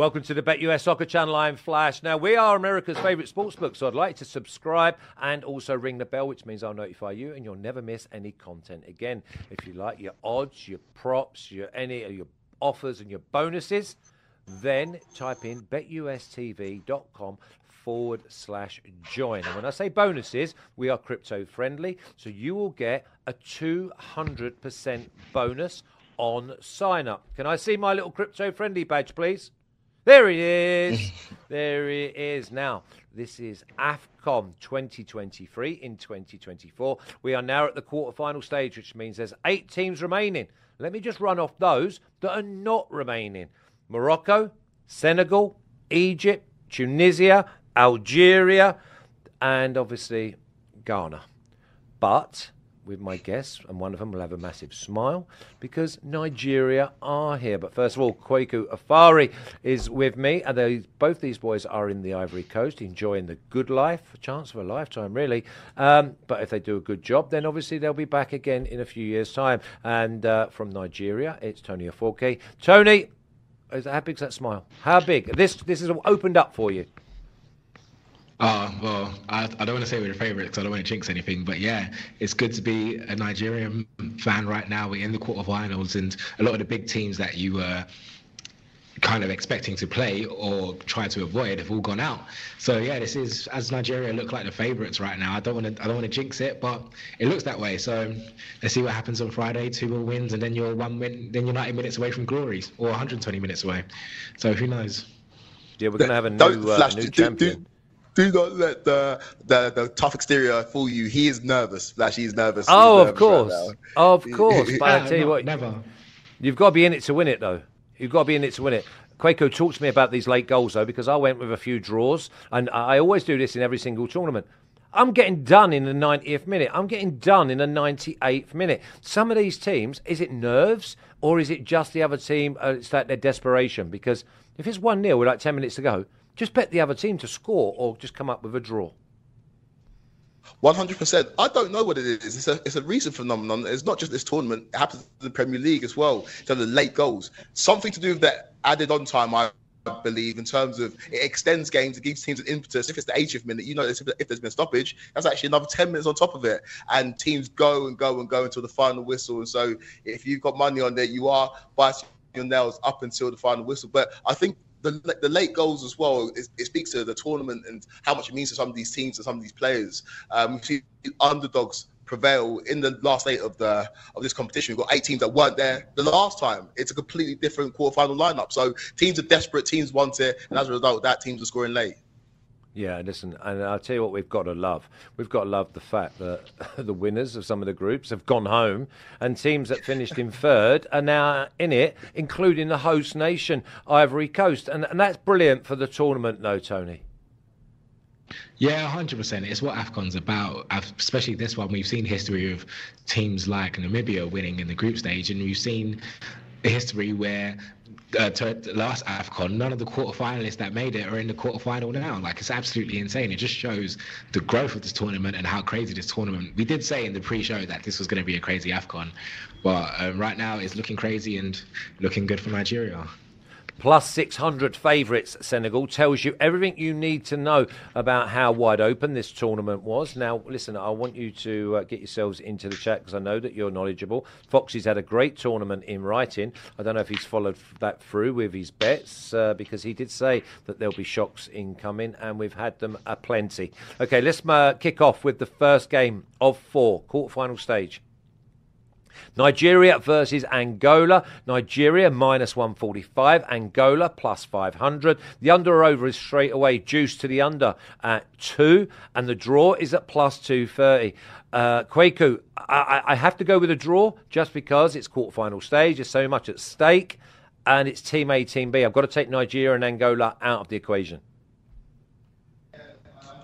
Welcome to the Bet BetUS Soccer Channel. I'm Flash. Now, we are America's favourite sportsbook, so I'd like to subscribe and also ring the bell, which means I'll notify you and you'll never miss any content again. If you like your odds, your props, your any uh, your offers and your bonuses, then type in betustv.com forward slash join. And when I say bonuses, we are crypto friendly, so you will get a 200% bonus on sign up. Can I see my little crypto friendly badge, please? There it is. there it is. Now, this is AFCON 2023 in 2024. We are now at the quarterfinal stage, which means there's eight teams remaining. Let me just run off those that are not remaining Morocco, Senegal, Egypt, Tunisia, Algeria, and obviously Ghana. But with my guests, and one of them will have a massive smile because Nigeria are here. But first of all, Kwaku Afari is with me, and they, both these boys are in the Ivory Coast, enjoying the good life, a chance of a lifetime, really. Um, but if they do a good job, then obviously they'll be back again in a few years' time. And uh, from Nigeria, it's Tony Aforke. Tony, how big's that smile? How big? This this is opened up for you. Oh, well, I, I don't want to say we're the favourite because I don't want to jinx anything, but yeah, it's good to be a Nigerian fan right now. We're in the quarterfinals, and a lot of the big teams that you were kind of expecting to play or try to avoid have all gone out. So yeah, this is as Nigeria look like the favourites right now. I don't want to I don't want to jinx it, but it looks that way. So let's see what happens on Friday. Two more wins, and then you're one win, then you're 90 minutes away from glories, or 120 minutes away. So who knows? Yeah, we're gonna have a new, uh, new champion do not let the, the the tough exterior fool you. He is nervous. Flash, he's nervous. Oh, he's of course, right of course. But I tell you what, never. You've got to be in it to win it, though. You've got to be in it to win it. Kwaku talked to me about these late goals, though, because I went with a few draws, and I always do this in every single tournament. I'm getting done in the 90th minute. I'm getting done in the 98th minute. Some of these teams, is it nerves or is it just the other team? Uh, it's that their desperation. Because if it's 1 0 with like 10 minutes to go, just bet the other team to score or just come up with a draw. One hundred percent. I don't know what it is. It's a it's a recent phenomenon. It's not just this tournament. It happens in the Premier League as well. So the late goals, something to do with that added on time. I believe in terms of it extends games, it gives teams an impetus. If it's the 80th minute, you know, if there's been a stoppage, that's actually another 10 minutes on top of it. And teams go and go and go until the final whistle. And so if you've got money on there, you are biting your nails up until the final whistle. But I think the, the late goals as well, it, it, speaks to the tournament and how much it means to some of these teams and some of these players. Um, we see underdogs prevail in the last eight of the of this competition. We've got eight teams that weren't there the last time. It's a completely different quarterfinal lineup. So teams are desperate, teams want it, and as a result, that teams are scoring late. Yeah, listen, and I'll tell you what we've got to love. We've got to love the fact that the winners of some of the groups have gone home, and teams that finished in third are now in it, including the host nation, Ivory Coast. And, and that's brilliant for the tournament, no, Tony? Yeah, hundred percent. It's what Afcon's about. Especially this one, we've seen history of teams like Namibia winning in the group stage, and we've seen history where uh, to last AFCON, none of the quarterfinalists that made it are in the quarterfinal now. Like it's absolutely insane. It just shows the growth of this tournament and how crazy this tournament. We did say in the pre-show that this was going to be a crazy AFCON, but um, right now it's looking crazy and looking good for Nigeria plus 600 favourites Senegal tells you everything you need to know about how wide open this tournament was. Now, listen, I want you to uh, get yourselves into the chat because I know that you're knowledgeable. Foxy's had a great tournament in writing. I don't know if he's followed that through with his bets uh, because he did say that there'll be shocks incoming and we've had them aplenty. Okay, let's uh, kick off with the first game of four, quarterfinal stage. Nigeria versus Angola. Nigeria minus 145. Angola plus 500. The under or over is straight away juiced to the under at 2. And the draw is at plus 230. Uh, Kwaku, I, I have to go with a draw just because it's quarterfinal stage. There's so much at stake. And it's team A, team B. I've got to take Nigeria and Angola out of the equation.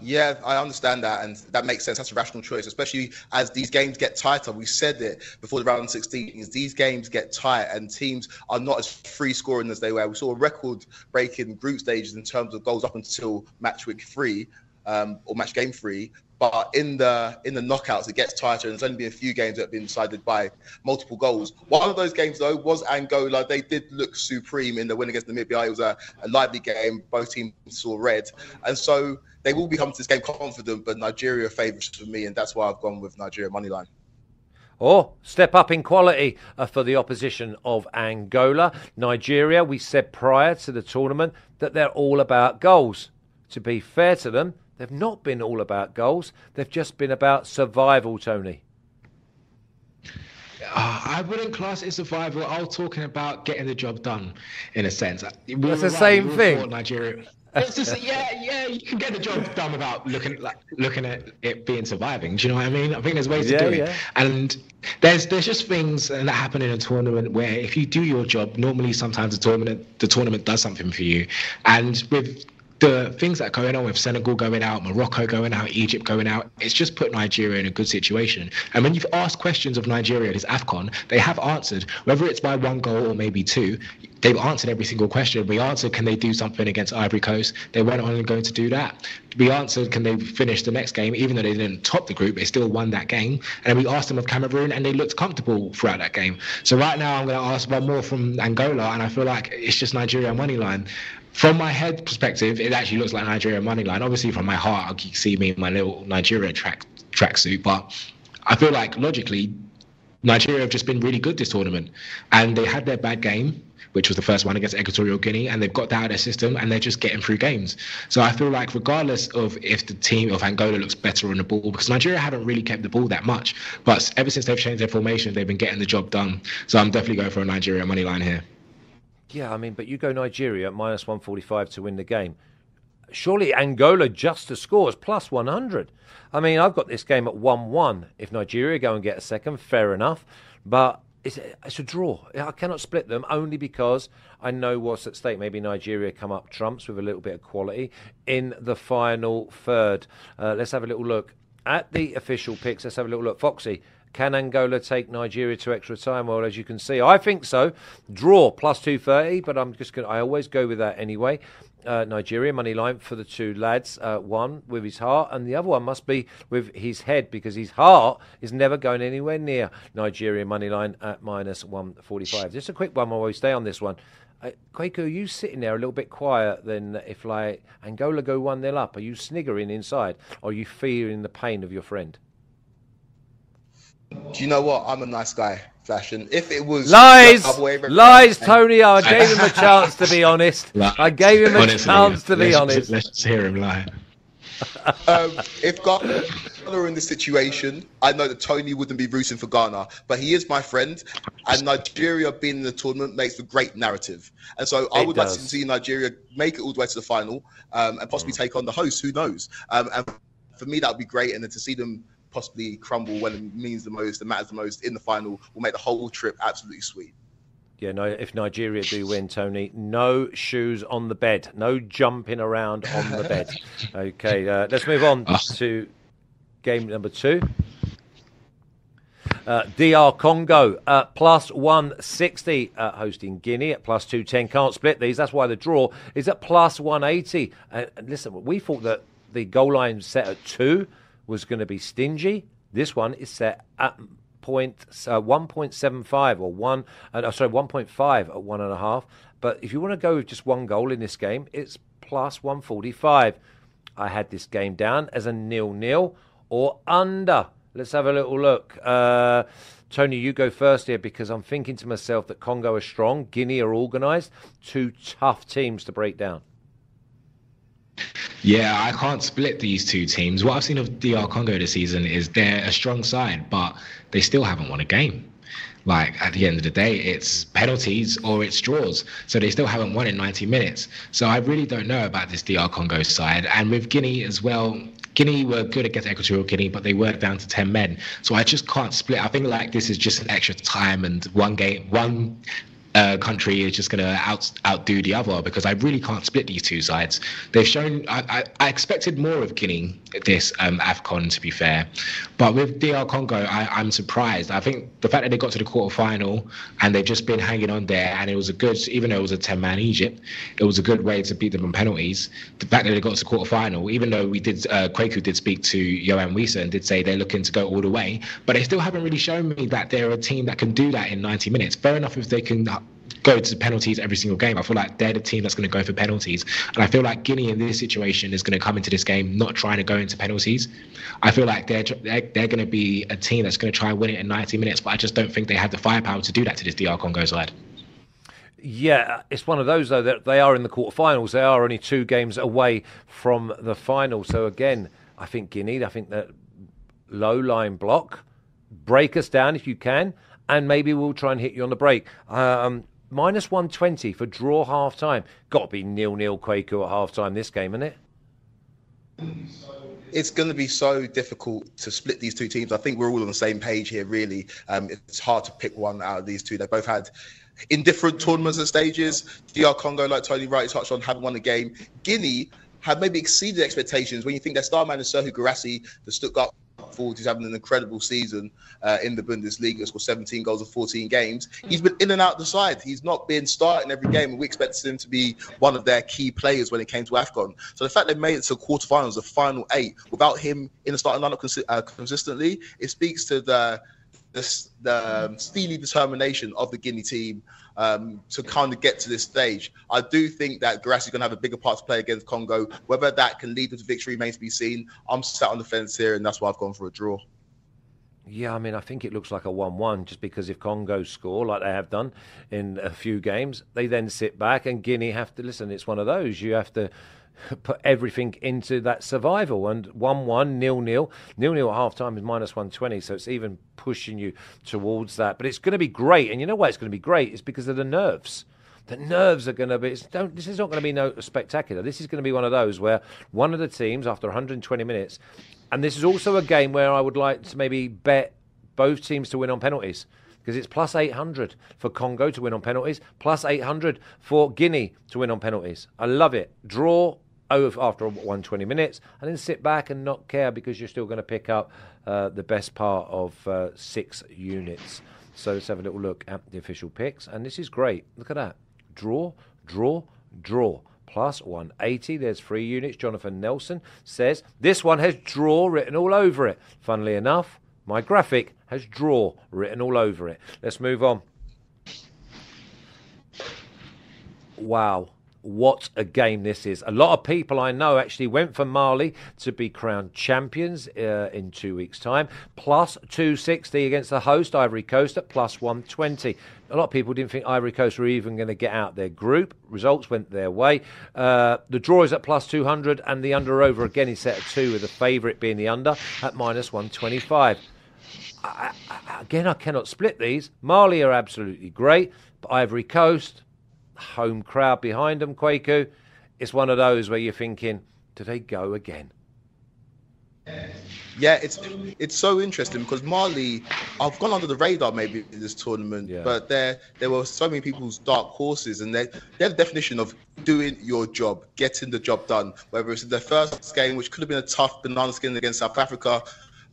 Yeah, I understand that, and that makes sense. That's a rational choice, especially as these games get tighter. We said it before the round 16. These games get tight, and teams are not as free scoring as they were. We saw a record breaking group stages in terms of goals up until match week three. Um, or match game three, but in the in the knockouts it gets tighter, and there's only been a few games that have been decided by multiple goals. One of those games though was Angola. They did look supreme in the win against Namibia. It was a, a lively game. Both teams saw red, and so they will be coming to this game confident. But Nigeria favourites for me, and that's why I've gone with Nigeria money line. Or step up in quality uh, for the opposition of Angola. Nigeria, we said prior to the tournament that they're all about goals. To be fair to them, they've not been all about goals, they've just been about survival, Tony. Uh, I wouldn't class it survival. I was talking about getting the job done, in a sense. We That's the right, same thing. Nigeria. It's just yeah, yeah. You can get the job done without looking like looking at it being surviving. Do you know what I mean? I think there's ways yeah, to do yeah. it, and there's there's just things that happen in a tournament where if you do your job, normally sometimes the tournament the tournament does something for you, and with the things that are going on with Senegal going out, Morocco going out, Egypt going out, it's just put Nigeria in a good situation. And when you've asked questions of Nigeria this AFCON, they have answered, whether it's by one goal or maybe two, they've answered every single question. We answered, can they do something against Ivory Coast? They weren't only going to do that. We answered, can they finish the next game? Even though they didn't top the group, they still won that game. And we asked them of Cameroon, and they looked comfortable throughout that game. So right now, I'm going to ask one more from Angola, and I feel like it's just Nigeria money line from my head perspective, it actually looks like Nigeria money line. Obviously, from my heart, I see me in my little Nigeria track tracksuit, but I feel like logically, Nigeria have just been really good this tournament, and they had their bad game, which was the first one against Equatorial Guinea, and they've got that out of their system, and they're just getting through games. So I feel like regardless of if the team of Angola looks better on the ball, because Nigeria haven't really kept the ball that much, but ever since they've changed their formation, they've been getting the job done. So I'm definitely going for a Nigeria money line here. Yeah, I mean, but you go Nigeria at minus 145 to win the game. Surely Angola just to score is plus 100. I mean, I've got this game at 1 1. If Nigeria go and get a second, fair enough. But it's, it's a draw. I cannot split them only because I know what's at stake. Maybe Nigeria come up trumps with a little bit of quality in the final third. Uh, let's have a little look at the official picks. Let's have a little look. Foxy, can Angola take Nigeria to extra time? Well, as you can see, I think so. Draw plus 230, but I'm just going to, I always go with that anyway. Uh, Nigeria money line for the two lads. Uh, one with his heart, and the other one must be with his head because his heart is never going anywhere near Nigeria money line at minus 145. Just a quick one while we stay on this one. Uh, Kwaku, are you sitting there a little bit quiet then if like Angola go 1 0 up? Are you sniggering inside? Or are you feeling the pain of your friend? Do you know what? I'm a nice guy, Flash. If it was lies, lies, Tony. I gave him a chance to be honest. I gave him a Honestly, chance to be honest. Let's hear him lie. um, if Ghana are in this situation, I know that Tony wouldn't be rooting for Ghana, but he is my friend, and Nigeria being in the tournament makes for great narrative. And so I would does. like to see Nigeria make it all the way to the final um, and possibly mm. take on the host. Who knows? Um, and for me, that would be great. And then to see them possibly crumble when it means the most and matters the most in the final will make the whole trip absolutely sweet. Yeah, no. If Nigeria do win, Tony, no shoes on the bed, no jumping around on the bed. Okay, uh, let's move on ah. to game number two. Uh, DR Congo uh, plus 160 uh, hosting Guinea at plus 210. Can't split these. That's why the draw is at plus 180. and listen, we thought that the goal line set at two was going to be stingy. This one is set at point uh, 1.75 or one, uh, sorry, 1.5 at one and a half. But if you want to go with just one goal in this game, it's plus 145. I had this game down as a nil-nil or under. Let's have a little look. Uh, Tony, you go first here because I'm thinking to myself that Congo are strong, Guinea are organised, two tough teams to break down. Yeah, I can't split these two teams. What I've seen of DR Congo this season is they're a strong side, but they still haven't won a game. Like at the end of the day, it's penalties or it's draws. So they still haven't won in 90 minutes. So I really don't know about this DR Congo side. And with Guinea as well, Guinea were good against Equatorial Guinea, but they were down to 10 men. So I just can't split. I think like this is just an extra time and one game, one uh, country is just going to out outdo the other because I really can't split these two sides. They've shown I, I, I expected more of Guinea this um, Afcon to be fair, but with DR Congo I, I'm surprised. I think the fact that they got to the quarter final and they've just been hanging on there and it was a good even though it was a 10 man Egypt, it was a good way to beat them on penalties. The fact that they got to the quarter final, even though we did uh, Kwaku did speak to Yoane Wissa and did say they're looking to go all the way, but they still haven't really shown me that they're a team that can do that in 90 minutes. Fair enough if they can go to penalties every single game. I feel like they're the team that's going to go for penalties. And I feel like Guinea in this situation is going to come into this game not trying to go into penalties. I feel like they're they're, they're going to be a team that's going to try and win it in 90 minutes, but I just don't think they have the firepower to do that to this DR Congo side. Yeah, it's one of those though that they are in the quarterfinals. They are only two games away from the final. So again, I think Guinea. I think that low line block, break us down if you can, and maybe we'll try and hit you on the break. Um, minus 120 for draw half time. Got to be nil nil Kwaku at half time this game, isn't it? It's going to be so difficult to split these two teams. I think we're all on the same page here, really. Um, it's hard to pick one out of these two. They both had in different tournaments and stages. DR Congo, like Tony Wright touched on, haven't won a game. Guinea have maybe exceeded expectations when you think their star man is Serhou Guirassy, the Stuttgart forward who's having an incredible season uh, in the Bundesliga, scored 17 goals in 14 games. He's been in and out the side. He's not been starting every game, and we expected him to be one of their key players when it came to AFCON. So the fact they made it to quarterfinals, the final eight, without him in the starting lineup cons- uh, consistently, it speaks to the the, the um, steely determination of the Guinea team um, to kind of get to this stage. I do think that Grass is going to have a bigger part to play against Congo. Whether that can lead to victory remains to be seen. I'm sat on the fence here, and that's why I've gone for a draw. Yeah, I mean, I think it looks like a 1 1 just because if Congo score like they have done in a few games, they then sit back and Guinea have to listen. It's one of those. You have to put everything into that survival. And 1 1, nil nil. Nil nil at half time is minus 120, so it's even pushing you towards that. But it's going to be great. And you know why it's going to be great? It's because of the nerves. The nerves are going to be. this is not going to be no spectacular. This is going to be one of those where one of the teams, after 120 minutes, and this is also a game where I would like to maybe bet both teams to win on penalties because it's plus 800 for Congo to win on penalties, plus 800 for Guinea to win on penalties. I love it. Draw over after 120 minutes and then sit back and not care because you're still going to pick up uh, the best part of uh, six units. So let's have a little look at the official picks. And this is great. Look at that. Draw, draw, draw. Plus 180. There's three units. Jonathan Nelson says this one has draw written all over it. Funnily enough, my graphic has draw written all over it. Let's move on. Wow what a game this is. A lot of people I know actually went for Mali to be crowned champions uh, in two weeks' time, plus 260 against the host, Ivory Coast, at plus 120. A lot of people didn't think Ivory Coast were even going to get out their group. Results went their way. Uh, the draw is at plus 200, and the under over again is set at two, with the favourite being the under at minus 125. I, I, again, I cannot split these. Mali are absolutely great, but Ivory Coast, home crowd behind them, Kwaku. It's one of those where you're thinking, do they go again? Yeah, it's it's so interesting because Mali, I've gone under the radar maybe in this tournament, yeah. but there there were so many people's dark horses, and they they're the definition of doing your job, getting the job done. Whether it's in their first game, which could have been a tough banana skin against South Africa,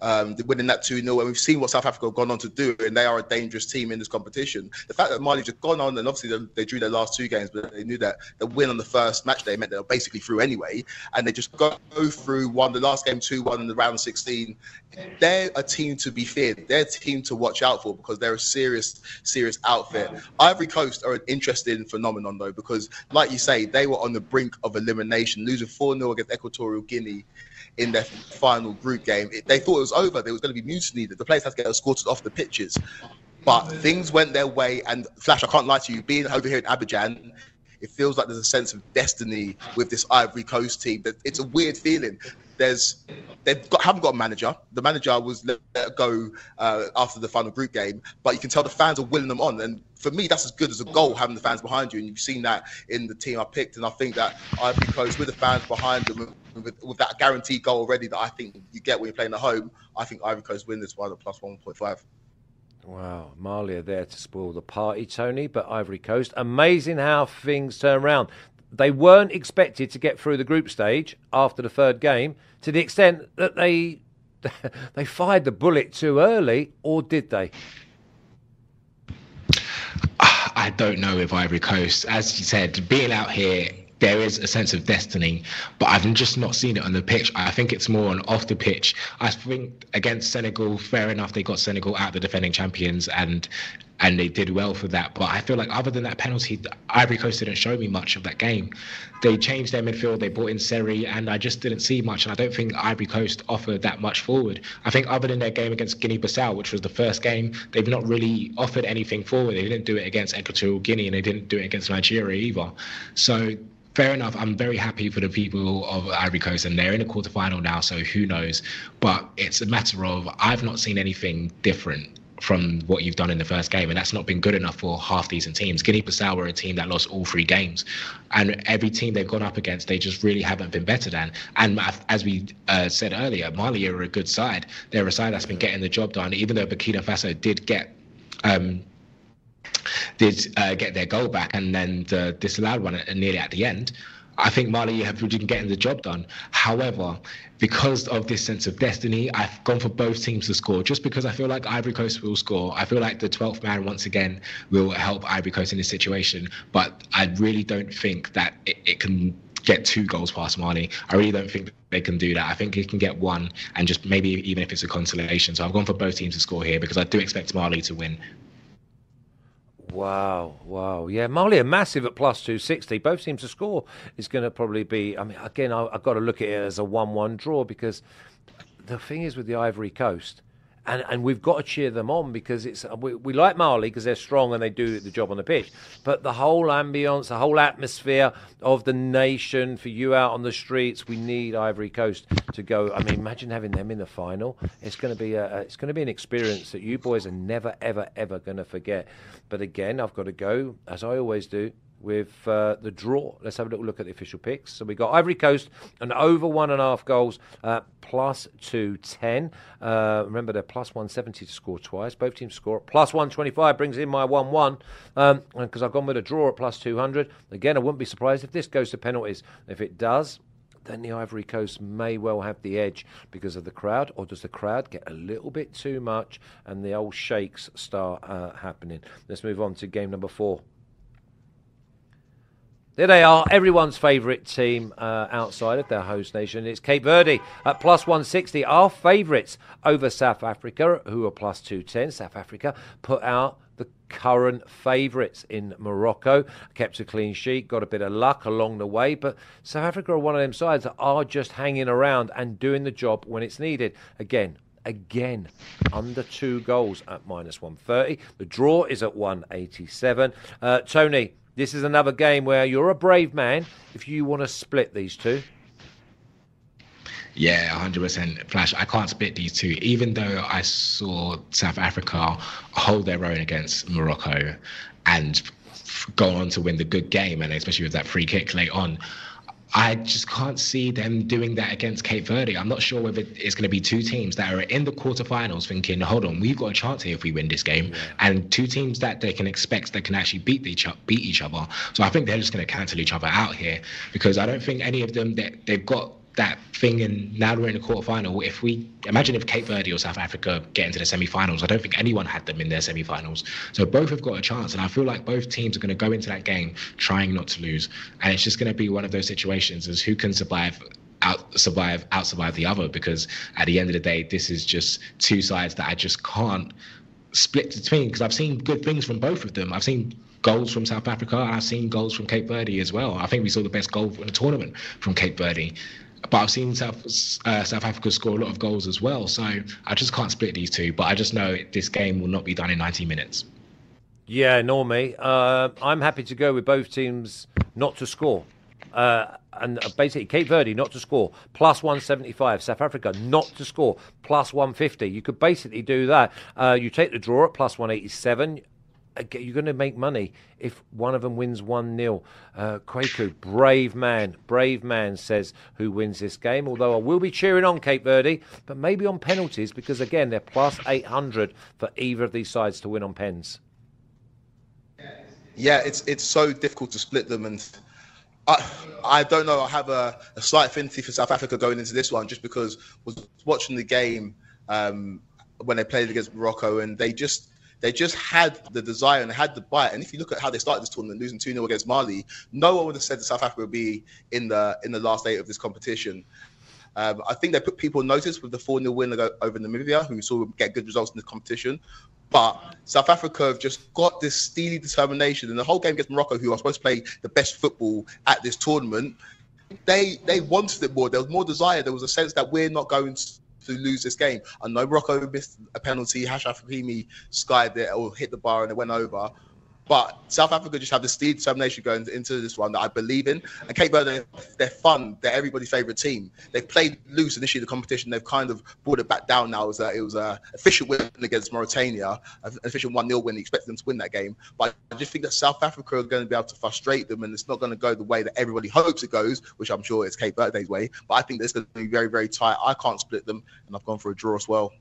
um, winning that 2 0. And we've seen what South Africa have gone on to do, and they are a dangerous team in this competition. The fact that Mali just gone on, and obviously they, they drew their last two games, but they knew that the win on the first match day meant they were basically through anyway, and they just go through one, the last game 2 1 in the round 16. They're a team to be feared. They're a team to watch out for because they're a serious, serious outfit. Ivory Coast are an interesting phenomenon, though, because, like you say, they were on the brink of elimination, losing 4 0 against Equatorial Guinea in their final group game. It, they thought it was over. There was going to be mutiny. The players had to get escorted off the pitches. But things went their way. And Flash, I can't lie to you, being over here in Abidjan, it feels like there's a sense of destiny with this Ivory Coast team. That it's a weird feeling. There's they haven't got a manager. The manager was let go uh, after the final group game, but you can tell the fans are willing them on. And for me, that's as good as a goal having the fans behind you. And you've seen that in the team I picked. And I think that Ivory Coast with the fans behind them, with, with that guaranteed goal already that I think you get when you're playing at home, I think Ivory Coast win this one at plus 1.5. Wow, Mali are there to spoil the party, Tony, but Ivory Coast, amazing how things turn around. They weren't expected to get through the group stage after the third game to the extent that they they fired the bullet too early, or did they? I don't know if Ivory Coast, as you said, being out here there is a sense of destiny, but I've just not seen it on the pitch. I think it's more on off the pitch. I think against Senegal, fair enough, they got Senegal out the defending champions and and they did well for that. But I feel like other than that penalty, Ivory Coast didn't show me much of that game. They changed their midfield, they brought in Seri, and I just didn't see much. And I don't think Ivory Coast offered that much forward. I think other than their game against Guinea-Bissau, which was the first game, they've not really offered anything forward. They didn't do it against Equatorial Guinea, and they didn't do it against Nigeria either. So fair enough. I'm very happy for the people of Ivory Coast, and they're in the quarterfinal now, so who knows? But it's a matter of I've not seen anything different from what you've done in the first game, and that's not been good enough for half decent teams. Guinea-Bissau were a team that lost all three games, and every team they've gone up against, they just really haven't been better than. And as we uh, said earlier, Mali are a good side. They're a side that's been getting the job done, even though Burkina Faso did get. Um, did uh, get their goal back and then the disallowed one nearly at the end. I think Mali have been getting the job done. However, because of this sense of destiny, I've gone for both teams to score. Just because I feel like Ivory Coast will score. I feel like the 12th man once again will help Ivory Coast in this situation. But I really don't think that it, it can get two goals past Mali. I really don't think they can do that. I think it can get one and just maybe even if it's a consolation. So I've gone for both teams to score here because I do expect Mali to win. Wow, wow. Yeah, Mali are massive at plus 260. Both teams to score is going to probably be, I mean, again, I, have got to look at it as a 1 1 draw because the thing is with the Ivory Coast, and and we've got to cheer them on because it's we, we like Mali because they're strong and they do the job on the pitch. But the whole ambience, the whole atmosphere of the nation for you out on the streets, we need Ivory Coast to go. I mean, imagine having them in the final. It's going to be a it's going to be an experience that you boys are never ever ever going to forget. But again, I've got to go as I always do with uh, the draw. Let's have a little look at the official picks. So we got Ivory Coast and over one and a half goals, uh, plus 210. Uh, remember, they're plus 170 to score twice. Both teams score. Plus 125 brings in my 1 1 because um, I've gone with a draw at plus 200. Again, I wouldn't be surprised if this goes to penalties. If it does, then the Ivory Coast may well have the edge because of the crowd, or does the crowd get a little bit too much and the old shakes start uh, happening? Let's move on to game number four. There they are, everyone's favourite team uh, outside of their host nation. It's Cape Verde at plus 160. Our favourites over South Africa, who are plus 210. South Africa put out the current favourites in Morocco. Kept a clean sheet, got a bit of luck along the way, but South Africa are one of them sides that are just hanging around and doing the job when it's needed. Again, again under two goals at minus 130. The draw is at 187. Uh, Tony, this is another game where you're a brave man if you want to split these two. Yeah, 100% Flash. I can't split these two, even though I saw South Africa hold their own against Morocco and go on to win the good game, and especially with that free kick late on. I just can't see them doing that against Cape Verde. I'm not sure whether it's going to be two teams that are in the quarterfinals thinking, hold on, we've got a chance here if we win this game, yeah. and two teams that they can expect that can actually beat each beat each other. So I think they're just going to cancel each other out here because I don't think any of them that they've got that thing and now we're in the quarterfinal. If we imagine if Cape Verde or South Africa get into the semi-finals, I don't think anyone had them in their semi-finals. So both have got a chance, and I feel like both teams are going to go into that game trying not to lose, and it's just going to be one of those situations as who can survive out survive out survive the other because at the end of the day this is just two sides that I just can't split between because I've seen good things from both of them. I've seen goals from South Africa. I've seen goals from Cape Verde as well. I think we saw the best goal in the tournament from Cape Verde but I've seen South uh, South Africa score a lot of goals as well. So I just can't split these two. But I just know this game will not be done in 90 minutes. Yeah, nor me. Uh, I'm happy to go with both teams not to score. Uh, and basically, Cape Verde not to score, plus 175. South Africa not to score, plus 150. You could basically do that. Uh, you take the draw at plus 187 you're going to make money if one of them wins 1 0. Uh, brave man, brave man says who wins this game. Although I will be cheering on Cape Verde, but maybe on penalties because, again, they're plus 800 for either of these sides to win on pens. Yeah, it's it's so difficult to split them, and I I don't know. I have a, a slight affinity for South Africa going into this one just because I was watching the game um, when they played against Morocco, and they just they just had the desire and had the bite. And if you look at how they started this tournament, losing 2 0 against Mali, no one would have said that South Africa would be in the in the last eight of this competition. Um, I think they put people on notice with the 4 0 win over Namibia, who saw get good results in the competition. But South Africa have just got this steely determination. And the whole game against Morocco, who are supposed to play the best football at this tournament, they they wanted it more. There was more desire. There was a sense that we're not going to to lose this game. I know Morocco missed a penalty. Achraf Hakimi skied it or hit the bar and it went over. But South Africa just have this steed determination going into this one that I believe in. And Cape Verde, they're fun. They're everybody's favorite team. They played loose initially the competition. They've kind of brought it back down now. It was a, it was a efficient win against Mauritania, an efficient 1 0 win. They expected them to win that game. But I just think that South Africa are going to be able to frustrate them and it's not going to go the way that everybody hopes it goes, which I'm sure is Cape Verde's way. But I think it's going to be very, very tight. I can't split them. And I've gone for a draw as well.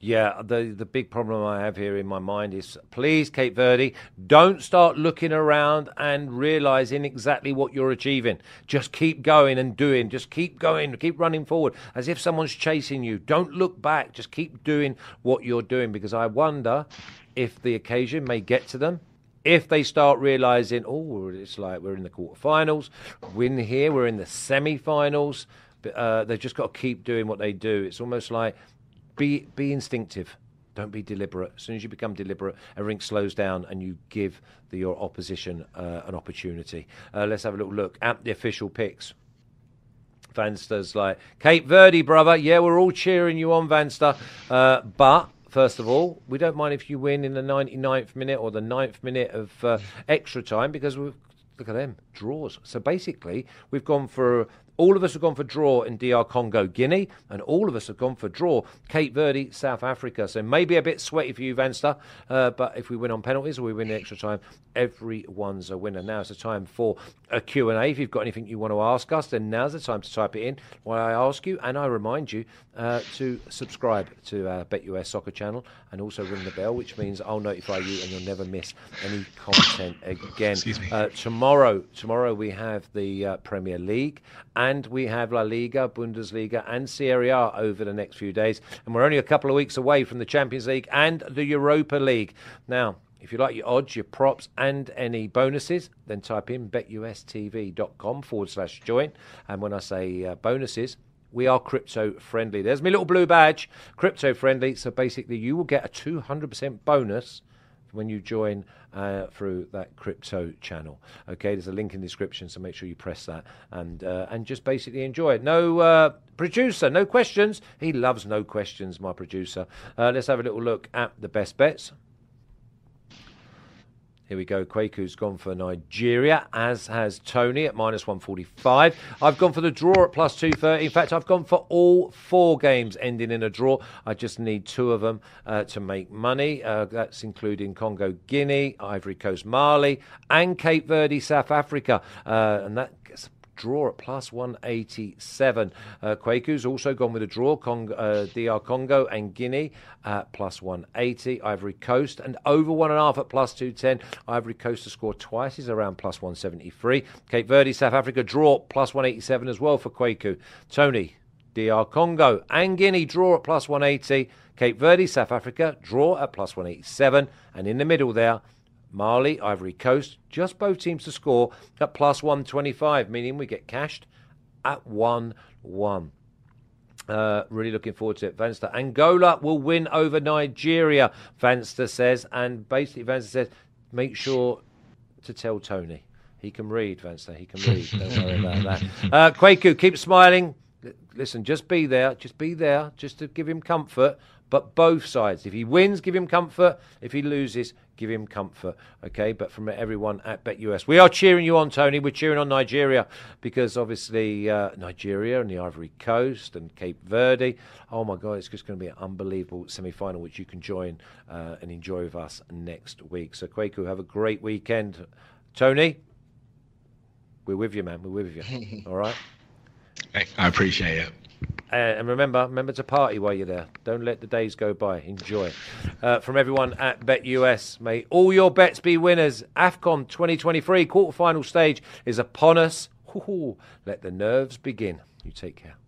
Yeah, the the big problem I have here in my mind is please, Cape Verde, don't start looking around and realizing exactly what you're achieving. Just keep going and doing. Just keep going, keep running forward as if someone's chasing you. Don't look back. Just keep doing what you're doing because I wonder if the occasion may get to them. If they start realizing, oh, it's like we're in the quarterfinals, win here, we're in the semi-finals. Uh, they've just got to keep doing what they do. It's almost like be be instinctive. Don't be deliberate. As soon as you become deliberate, everything slows down and you give the, your opposition uh, an opportunity. Uh, let's have a little look at the official picks. Vanster's like, Cape Verde, brother. Yeah, we're all cheering you on, Vanster. Uh, but first of all, we don't mind if you win in the 99th minute or the 9th minute of uh, extra time because we've look at them draws. So basically, we've gone for all of us have gone for draw in DR Congo, Guinea, and all of us have gone for draw Cape Verde, South Africa. So maybe a bit sweaty for you, Vanster, uh, but if we win on penalties or we win the extra time, everyone's a winner. Now it's the time for a Q&A. If you've got anything you want to ask us, then now's the time to type it in while I ask you, and I remind you uh, to subscribe to our BetUS Soccer channel and also ring the bell, which means I'll notify you and you'll never miss any content again. Uh, tomorrow, tomorrow we have the uh, Premier League and we have La Liga, Bundesliga, and Serie A over the next few days, and we're only a couple of weeks away from the Champions League and the Europa League. Now, if you like your odds, your props, and any bonuses, then type in betustv.com forward slash join. And when I say uh, bonuses, we are crypto friendly. There's my little blue badge, crypto friendly. So basically, you will get a 200% bonus when you join uh, through that crypto channel. Okay, there's a link in the description, so make sure you press that and uh, and just basically enjoy it. No uh, producer, no questions. He loves no questions, my producer. Uh, let's have a little look at the best bets. Here we go. Kwaku's gone for Nigeria, as has Tony at minus 145. I've gone for the draw at plus 230. In fact, I've gone for all four games ending in a draw. I just need two of them uh, to make money. Uh, that's including Congo Guinea, Ivory Coast Mali, and Cape Verde South Africa. Uh, and that gets draw at plus 187. Uh, Kwaku's also gone with a draw, Cong- uh, DR Congo and Guinea at plus 180. Ivory Coast and over one and a half at plus 210. Ivory Coast to score twice is around plus 173. Cape Verde, South Africa draw at plus 187 as well for Kwaku. Tony, DR Congo and Guinea draw at plus 180. Cape Verde, South Africa draw at plus 187. And in the middle there, Mali, Ivory Coast, just both teams to score at plus 125, meaning we get cashed at 1 1. Uh, really looking forward to it. Vanster. Angola will win over Nigeria, Vanster says. And basically, Vanster says, make sure to tell Tony. He can read, Vanster. He can read. Don't worry about that. Uh, Kwaku, keep smiling. Listen, just be there. Just be there, just to give him comfort. But both sides. If he wins, give him comfort. If he loses, give him comfort. Okay, but from everyone at BetUS, we are cheering you on, Tony. We're cheering on Nigeria because obviously uh, Nigeria and the Ivory Coast and Cape Verde. Oh my God, it's just going to be an unbelievable semi-final which you can join uh, and enjoy with us next week. So Kwaku, have a great weekend, Tony. We're with you, man. We're with you. All right. I appreciate it. Uh, and remember, remember to party while you're there. Don't let the days go by. Enjoy. Uh, from everyone at BetUS, may all your bets be winners. AFCON 2023 quarterfinal stage is upon us. Ooh, let the nerves begin. You take care.